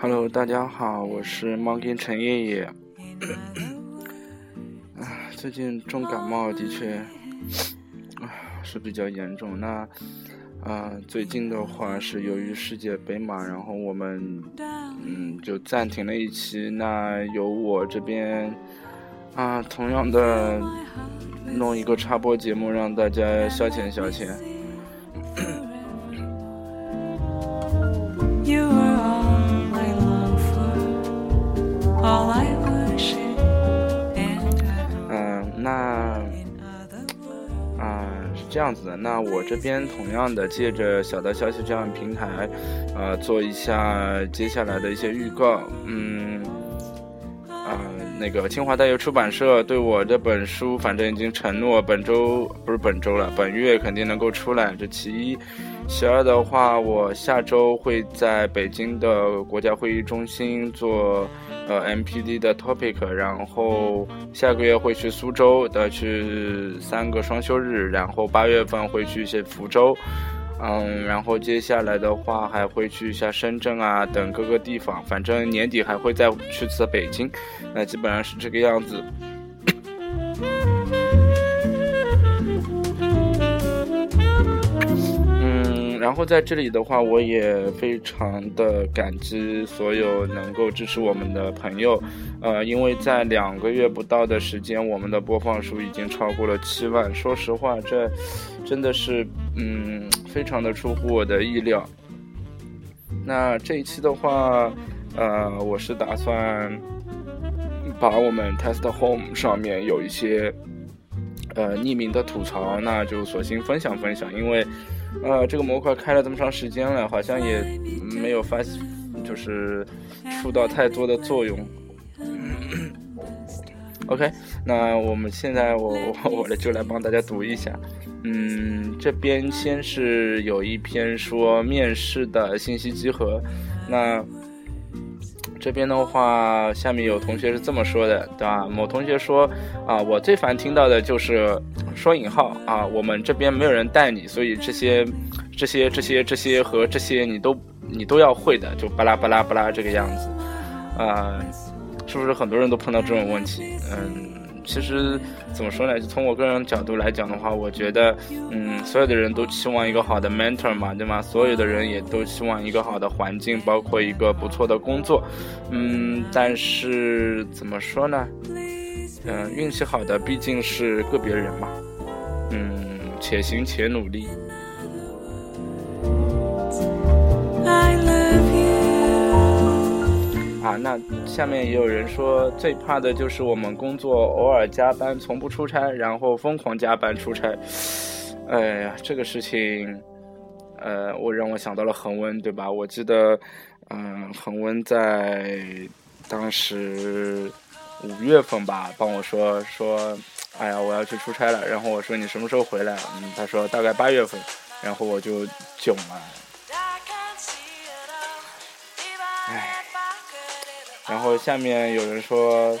Hello，大家好，我是 Monkey 陈爷爷。啊，最近重感冒的确啊是比较严重。那啊，最近的话是由于世界杯嘛，然后我们嗯就暂停了一期。那由我这边啊，同样的弄一个插播节目，让大家消遣消遣。这样子的。那我这边同样的借着小道消息这样的平台，呃，做一下接下来的一些预告。嗯，啊，那个清华大学出版社对我这本书，反正已经承诺本周不是本周了，本月肯定能够出来。这其一，其二的话，我下周会在北京的国家会议中心做呃 MPD 的 topic，然后下个月会去苏州的去三个双休日，然后八月份会去一些福州，嗯，然后接下来的话还会去一下深圳啊等各个地方，反正年底还会再去次北京，那基本上是这个样子。然后在这里的话，我也非常的感激所有能够支持我们的朋友，呃，因为在两个月不到的时间，我们的播放数已经超过了七万。说实话，这真的是嗯，非常的出乎我的意料。那这一期的话，呃，我是打算把我们 Test Home 上面有一些呃匿名的吐槽，那就索性分享分享，因为呃这个模块开了这么长时间了，好像也没有发就是出到太多的作用。OK，那我们现在我我我就来帮大家读一下。嗯，这边先是有一篇说面试的信息集合，那这边的话，下面有同学是这么说的，对吧？某同学说啊，我最烦听到的就是说引号啊，我们这边没有人带你，所以这些这些这些这些和这些你都你都要会的，就巴拉巴拉巴拉这个样子，啊，是不是很多人都碰到这种问题？嗯。其实怎么说呢？就从我个人角度来讲的话，我觉得，嗯，所有的人都期望一个好的 mentor 嘛，对吗？所有的人也都希望一个好的环境，包括一个不错的工作，嗯，但是怎么说呢？嗯，运气好的毕竟是个别人嘛，嗯，且行且努力。啊，那下面也有人说，最怕的就是我们工作偶尔加班，从不出差，然后疯狂加班出差。哎呀，这个事情，呃，我让我想到了恒温，对吧？我记得，嗯、恒温在当时五月份吧，帮我说说，哎呀，我要去出差了。然后我说你什么时候回来？嗯，他说大概八月份。然后我就囧了。唉。然后下面有人说，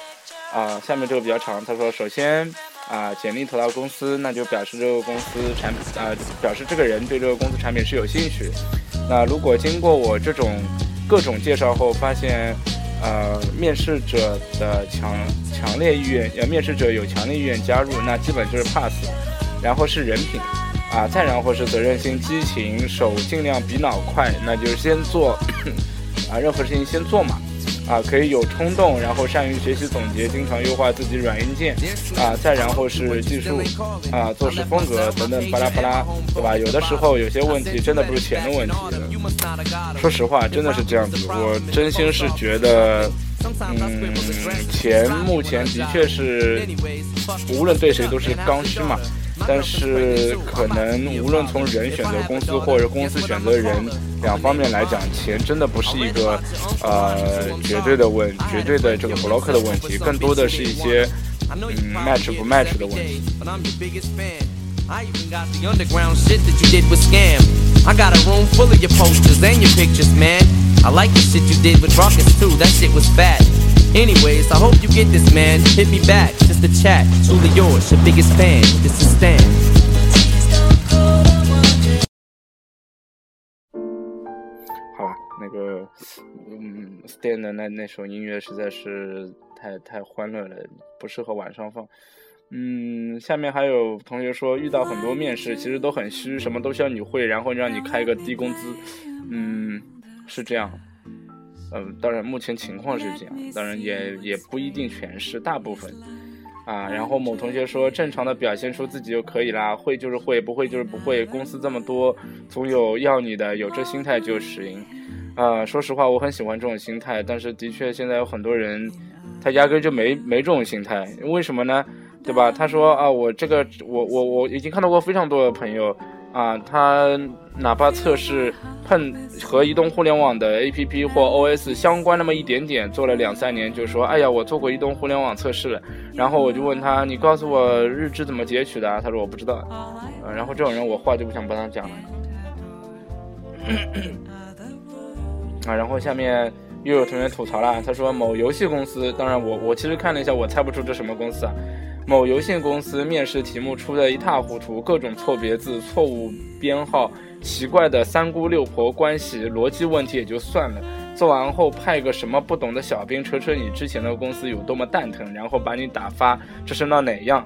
啊、下面这个比较长。他说，首先啊、简历投到公司，那就表示这个公司产啊、表示这个人对这个公司产品是有兴趣。那如果经过我这种各种介绍后，发现呃面试者的强强烈意愿，呃面试者有强烈意愿加入，那基本就是 pass。然后是人品，啊，再然后是责任心、激情，手尽量比脑快，那就是先做，啊，任何事情先做嘛。啊，可以有冲动，然后善于学习总结，经常优化自己软硬件，啊，再然后是技术，啊，做事风格等等巴拉巴拉，对吧？有的时候有些问题真的不是钱的问题，说实话，真的是这样子。我真心是觉得，嗯，钱目前的确是无论对谁都是刚需嘛。但是可能无论从人选择公司或者公司选择人两方面来讲，钱真的不是一个呃绝对的问绝对的这个 block 的问题，更多的是一些嗯 match 不 match 的问题。I even got the underground shit that you did with Scam. I got a room full of your posters and your pictures, man. I like the shit you did with Rockets too, that shit was fat. Anyways, I hope you get this, man. Hit me back. Is the chat. Truly yours, your biggest fan. This is Stan. 好吧，那个，嗯，Stan 的那那首音乐实在是太太欢乐了，不适合晚上放。嗯，下面还有同学说遇到很多面试，其实都很虚，什么都需要你会，然后让你开个低工资。嗯，是这样。嗯，当然目前情况是这样，当然也也不一定全是，大部分。啊，然后某同学说，正常的表现出自己就可以啦，会就是会，不会就是不会。公司这么多，总有要你的，有这心态就实赢。啊，说实话，我很喜欢这种心态，但是的确现在有很多人，他压根就没没这种心态，为什么呢？对吧？他说啊，我这个我我我已经看到过非常多的朋友啊，他哪怕测试碰和移动互联网的 APP 或 OS 相关那么一点点，做了两三年，就说哎呀，我做过移动互联网测试了。然后我就问他，你告诉我日志怎么截取的？他说我不知道。然后这种人我话就不想帮他讲了。啊，然后下面又有同学吐槽了，他说某游戏公司，当然我我其实看了一下，我猜不出这什么公司啊。某游戏公司面试题目出的一塌糊涂，各种错别字、错误编号、奇怪的三姑六婆关系、逻辑问题也就算了，做完后派个什么不懂的小兵扯扯你之前的公司有多么蛋疼，然后把你打发，这是闹哪样？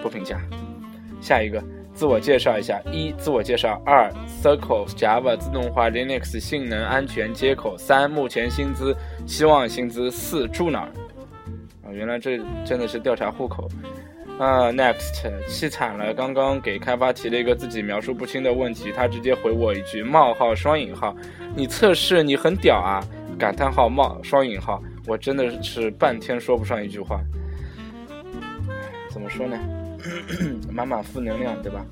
不评价。下一个，自我介绍一下：一、自我介绍；二、Circle、Java、自动化、Linux、性能、安全、接口；三、目前薪资、希望薪资；四、住哪儿？原来这真的是调查户口。啊，Next，气惨了！刚刚给开发提了一个自己描述不清的问题，他直接回我一句冒号双引号，你测试你很屌啊！感叹号冒双引号，我真的是半天说不上一句话。怎么说呢？满满负能量，对吧？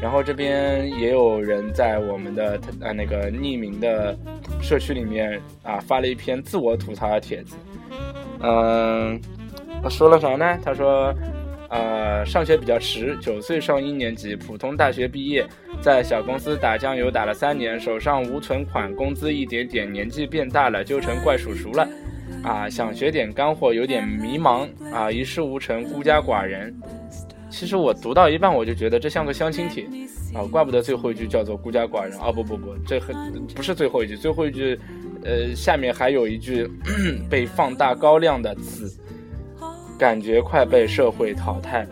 然后这边也有人在我们的呃那个匿名的社区里面啊发了一篇自我吐槽的帖子，嗯，他说了啥呢？他说，呃，上学比较迟，九岁上一年级，普通大学毕业，在小公司打酱油打了三年，手上无存款，工资一点点，年纪变大了，就成怪叔叔了。啊，想学点干货，有点迷茫啊，一事无成，孤家寡人。其实我读到一半，我就觉得这像个相亲帖啊，怪不得最后一句叫做孤家寡人啊！不不不，这很不是最后一句，最后一句，呃，下面还有一句 被放大高亮的字，感觉快被社会淘汰了。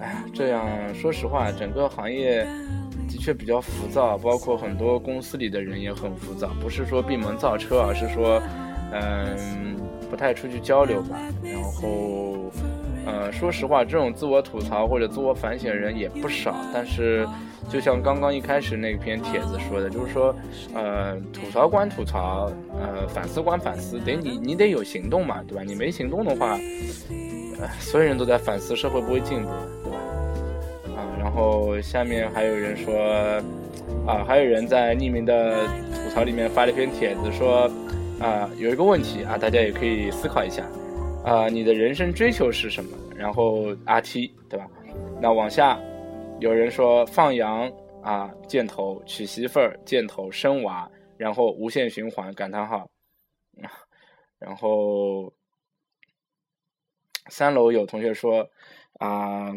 哎呀，这样说实话，整个行业。的确比较浮躁，包括很多公司里的人也很浮躁。不是说闭门造车，而是说，嗯，不太出去交流吧。然后，呃，说实话，这种自我吐槽或者自我反省的人也不少。但是，就像刚刚一开始那篇帖子说的，就是说，呃，吐槽关吐槽，呃，反思关反思，得你你得有行动嘛，对吧？你没行动的话，呃，所有人都在反思，社会不会进步，对吧？啊然后下面还有人说，啊，还有人在匿名的吐槽里面发了一篇帖子，说，啊，有一个问题啊，大家也可以思考一下，啊，你的人生追求是什么？然后 R T 对吧？那往下，有人说放羊啊，箭头娶媳妇儿，箭头生娃，然后无限循环感叹号，然后三楼有同学说，啊。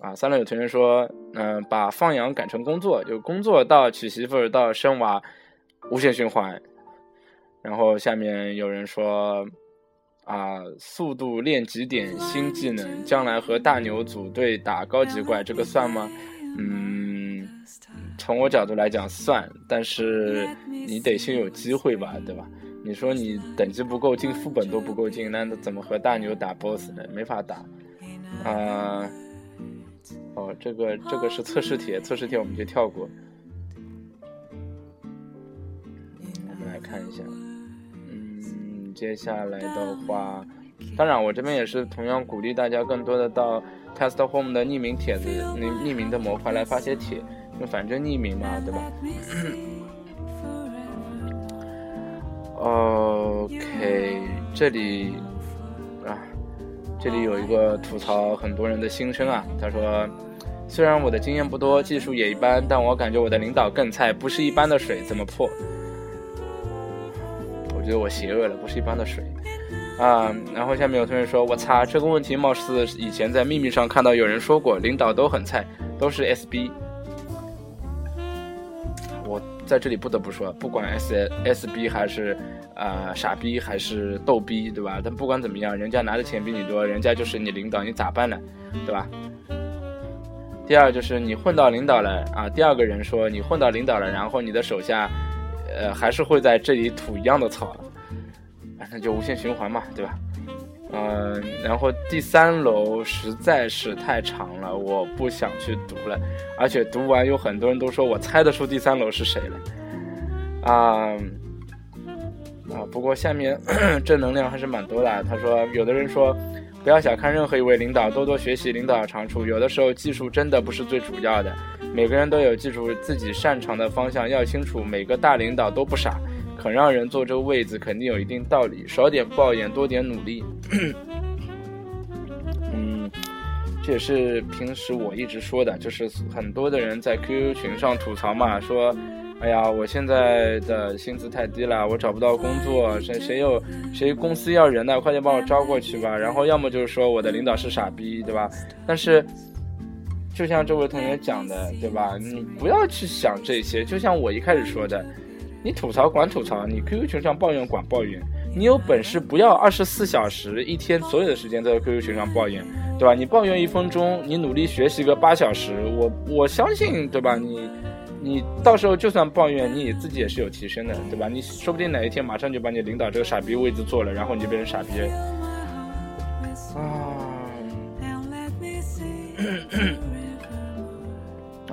啊，三楼有同学说，嗯，把放羊改成工作，就工作到娶媳妇儿到生娃，无限循环。然后下面有人说，啊，速度练几点新技能，将来和大牛组队打高级怪，这个算吗？嗯，从我角度来讲算，但是你得先有机会吧，对吧？你说你等级不够，进副本都不够进，那怎么和大牛打 BOSS 呢？没法打，啊。哦，这个这个是测试帖，测试帖我们就跳过。我们来看一下，嗯，接下来的话，当然我这边也是同样鼓励大家更多的到 Test Home 的匿名帖子、匿匿名的模块来发些帖，就反正匿名嘛，对吧？OK，这里啊。这里有一个吐槽很多人的心声啊，他说：“虽然我的经验不多，技术也一般，但我感觉我的领导更菜，不是一般的水，怎么破？”觉得我邪恶了，不是一般的水。啊，然后下面有同学说，我擦，这个问题貌似以前在秘密上看到有人说过，领导都很菜，都是 SB。我在这里不得不说，不管 S SB 还是啊傻逼还是逗逼，对吧？但不管怎么样，人家拿的钱比你多，人家就是你领导，你咋办呢？对吧？第二就是你混到领导了啊，第二个人说你混到领导了，然后你的手下，呃，还是会在这里吐一样的草。那就无限循环嘛，对吧？嗯，然后第三楼实在是太长了，我不想去读了，而且读完有很多人都说我猜得出第三楼是谁了，啊啊！不过下面 正能量还是蛮多的。他说，有的人说不要小看任何一位领导，多多学习领导的长处。有的时候技术真的不是最主要的，每个人都有记住自己擅长的方向，要清楚每个大领导都不傻。肯让人坐这个位子，肯定有一定道理。少点抱怨，多点努力。嗯，这也是平时我一直说的，就是很多的人在 QQ 群上吐槽嘛，说：“哎呀，我现在的薪资太低了，我找不到工作，谁谁有谁公司要人呢，快点帮我招过去吧。”然后要么就是说我的领导是傻逼，对吧？但是，就像这位同学讲的，对吧？你不要去想这些，就像我一开始说的。你吐槽管吐槽，你 QQ 群上抱怨管抱怨，你有本事不要二十四小时一天所有的时间在 QQ 群上抱怨，对吧？你抱怨一分钟，你努力学习个八小时，我我相信，对吧？你你到时候就算抱怨，你自己也是有提升的，对吧？你说不定哪一天马上就把你领导这个傻逼位置做了，然后你就变成傻逼。啊，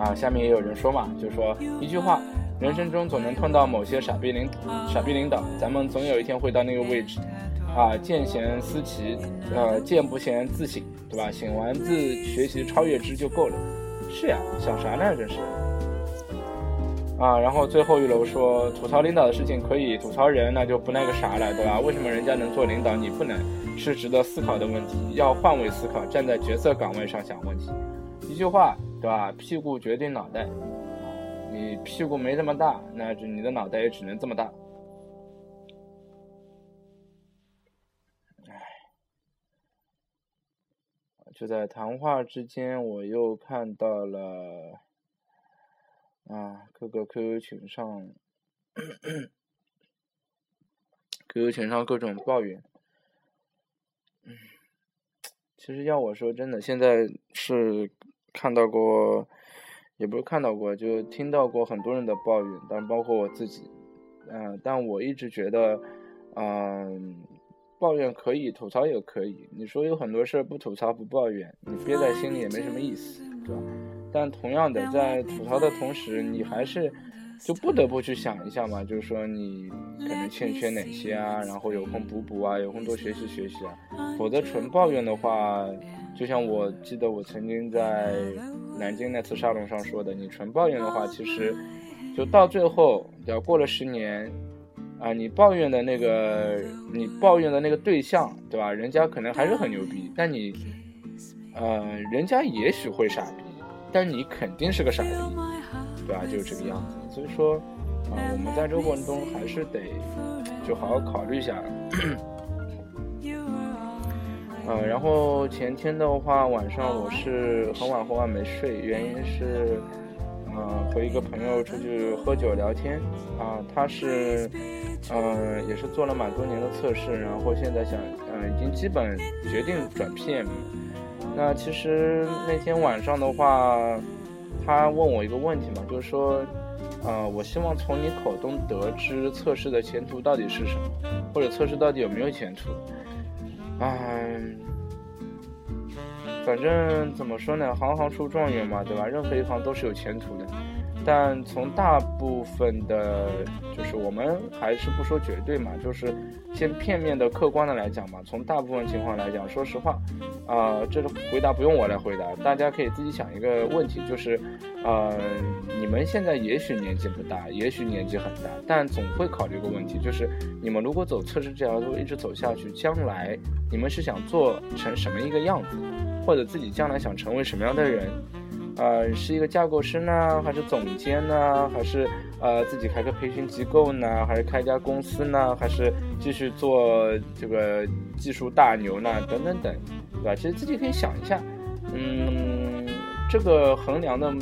啊，下面也有人说嘛，就说一句话。人生中总能碰到某些傻逼领傻逼领导，咱们总有一天会到那个位置，啊，见贤思齐，呃，见不贤自省，对吧？醒完自学习超越之就够了。是呀，想啥呢？真是。啊，然后最后一楼说吐槽领导的事情可以，吐槽人那就不那个啥了，对吧？为什么人家能做领导，你不能？是值得思考的问题，要换位思考，站在角色岗位上想问题。一句话，对吧？屁股决定脑袋。你屁股没这么大，那就你的脑袋也只能这么大。唉，就在谈话之间，我又看到了啊，各个 QQ 群上，QQ 群上各种抱怨。嗯，其实要我说真的，现在是看到过。也不是看到过，就听到过很多人的抱怨，但包括我自己，嗯，但我一直觉得，嗯，抱怨可以，吐槽也可以。你说有很多事儿不吐槽不抱怨，你憋在心里也没什么意思，对吧？但同样的，在吐槽的同时，你还是就不得不去想一下嘛，就是说你可能欠缺哪些啊，然后有空补补啊，有空多学习学习啊，否则纯抱怨的话。就像我记得我曾经在南京那次沙龙上说的，你纯抱怨的话，其实就到最后，要过了十年，啊，你抱怨的那个你抱怨的那个对象，对吧？人家可能还是很牛逼，但你，呃，人家也许会傻逼，但你肯定是个傻逼，对吧？就是这个样子。所以说，啊，我们在这个过程中还是得就好好考虑一下。呃，然后前天的话，晚上我是很晚很晚没睡，原因是，呃，和一个朋友出去喝酒聊天，啊，他是，呃，也是做了蛮多年的测试，然后现在想，呃，已经基本决定转 PM。那其实那天晚上的话，他问我一个问题嘛，就是说，呃，我希望从你口中得知测试的前途到底是什么，或者测试到底有没有前途。唉，反正怎么说呢，行行出状元嘛，对吧？任何一行都是有前途的。但从大部分的，就是我们还是不说绝对嘛，就是先片面的、客观的来讲嘛。从大部分情况来讲，说实话，啊，这个回答不用我来回答，大家可以自己想一个问题，就是，呃，你们现在也许年纪不大，也许年纪很大，但总会考虑一个问题，就是你们如果走测试这条路一直走下去，将来你们是想做成什么一个样子，或者自己将来想成为什么样的人？呃，是一个架构师呢，还是总监呢，还是呃自己开个培训机构呢，还是开一家公司呢，还是继续做这个技术大牛呢？等等等，对吧？其实自己可以想一下，嗯，这个衡量的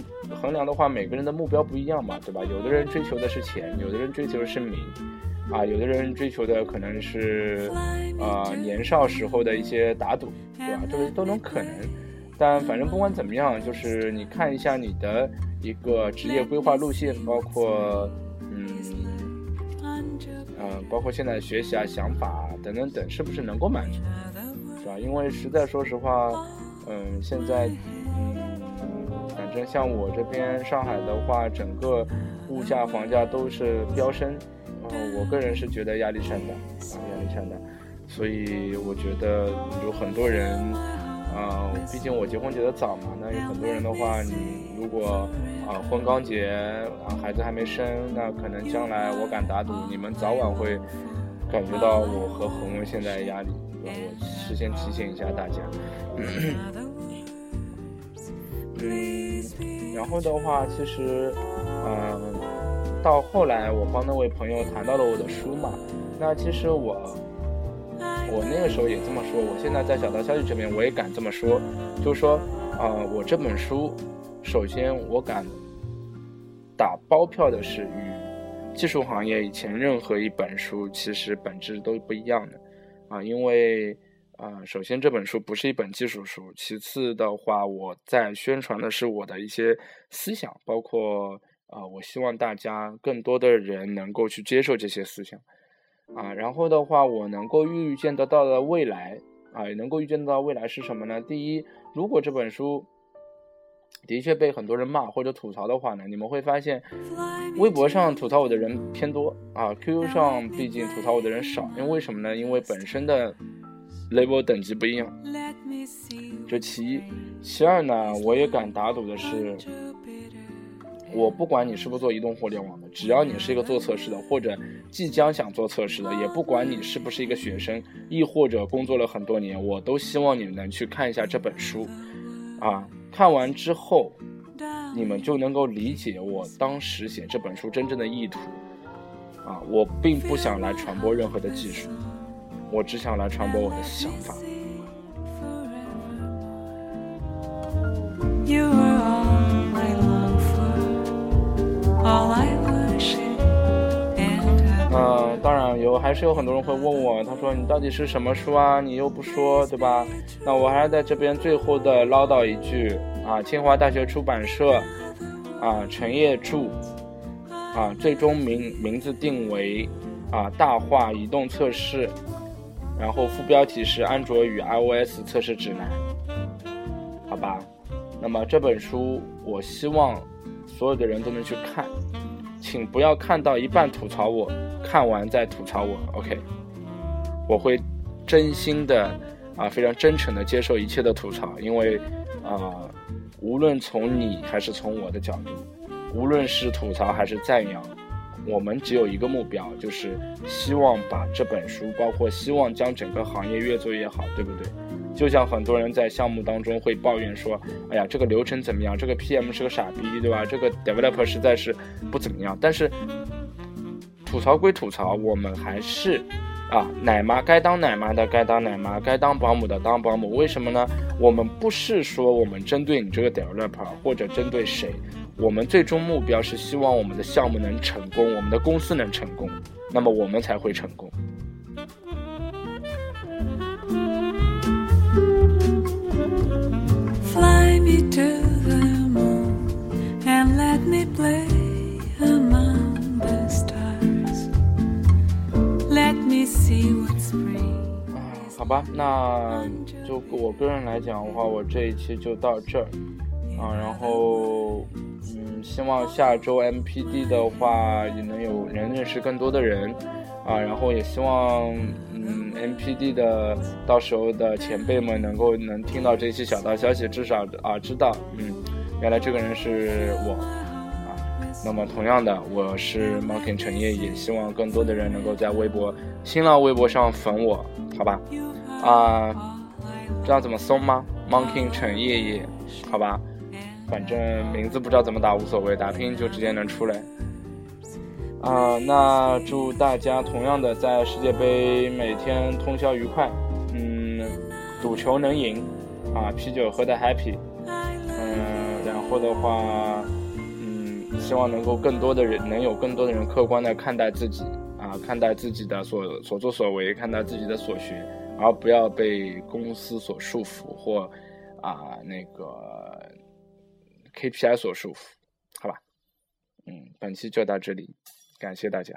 衡量的话，每个人的目标不一样嘛，对吧？有的人追求的是钱，有的人追求的是名，啊，有的人追求的可能是呃年少时候的一些打赌，对吧？这个都能可能。但反正不管怎么样，就是你看一下你的一个职业规划路线，包括嗯嗯，包括现在学习啊、想法等等等，是不是能够满足，是吧？因为实在说实话，嗯，现在嗯，反正像我这边上海的话，整个物价、房价都是飙升，然后我个人是觉得压力山大啊，压力山大，所以我觉得有很多人。啊，毕竟我结婚结得早嘛，那有很多人的话，你如果啊婚刚结啊孩子还没生，那可能将来我敢打赌，你们早晚会感觉到我和恒温现在的压力。我事先提醒一下大家。嗯，然后的话，其实，嗯，到后来我帮那位朋友谈到了我的书嘛，那其实我。我那个时候也这么说，我现在在小道消息这边我也敢这么说，就是说，啊，我这本书，首先我敢打包票的是，与技术行业以前任何一本书其实本质都不一样的，啊，因为啊，首先这本书不是一本技术书，其次的话，我在宣传的是我的一些思想，包括啊，我希望大家更多的人能够去接受这些思想。啊，然后的话，我能够预见得到的未来，啊，也能够预见得到未来是什么呢？第一，如果这本书的确被很多人骂或者吐槽的话呢，你们会发现，微博上吐槽我的人偏多啊，QQ 上毕竟吐槽我的人少，因为为什么呢？因为本身的 level 等级不一样，这其一，其二呢，我也敢打赌的是。我不管你是不是做移动互联网的，只要你是一个做测试的，或者即将想做测试的，也不管你是不是一个学生，亦或者工作了很多年，我都希望你们能去看一下这本书，啊，看完之后，你们就能够理解我当时写这本书真正的意图，啊，我并不想来传播任何的技术，我只想来传播我的想法。嗯，当然有，还是有很多人会问我，他说你到底是什么书啊？你又不说，对吧？那我还是在这边最后的唠叨一句啊，清华大学出版社啊，陈烨著啊，最终名名字定为啊大话移动测试，然后副标题是安卓与 iOS 测试指南，好吧？那么这本书，我希望。所有的人都能去看，请不要看到一半吐槽我，看完再吐槽我。OK，我会真心的啊，非常真诚的接受一切的吐槽，因为啊，无论从你还是从我的角度，无论是吐槽还是赞扬，我们只有一个目标，就是希望把这本书，包括希望将整个行业越做越好，对不对？就像很多人在项目当中会抱怨说：“哎呀，这个流程怎么样？这个 PM 是个傻逼，对吧？这个 developer 实在是不怎么样。”但是吐槽归吐槽，我们还是啊，奶妈该当奶妈的该当奶妈，该当保姆的当保姆。为什么呢？我们不是说我们针对你这个 developer 或者针对谁，我们最终目标是希望我们的项目能成功，我们的公司能成功，那么我们才会成功。好吧，那就我个人来讲的话，我这一期就到这儿啊。然后，希望下周 MPD 的话也能有人认识更多的人啊。然后也希望，嗯，MPD 的到时候的前辈们能够能听到这期小道消息，至少啊知道，嗯，原来这个人是我啊。那么同样的，我是 Monkey 陈烨，也希望更多的人能够在微博、新浪微博上粉我，好吧？啊，知道怎么搜吗？Monkey 陈烨烨，好吧，反正名字不知道怎么打无所谓，打拼就直接能出来。啊，那祝大家同样的在世界杯每天通宵愉快，嗯，赌球能赢，啊，啤酒喝的 happy，嗯，然后的话，嗯，希望能够更多的人能有更多的人客观的看待自己，啊，看待自己的所所作所为，看待自己的所学，而不要被公司所束缚或啊那个 KPI 所束缚，好吧，嗯，本期就到这里。感谢大家。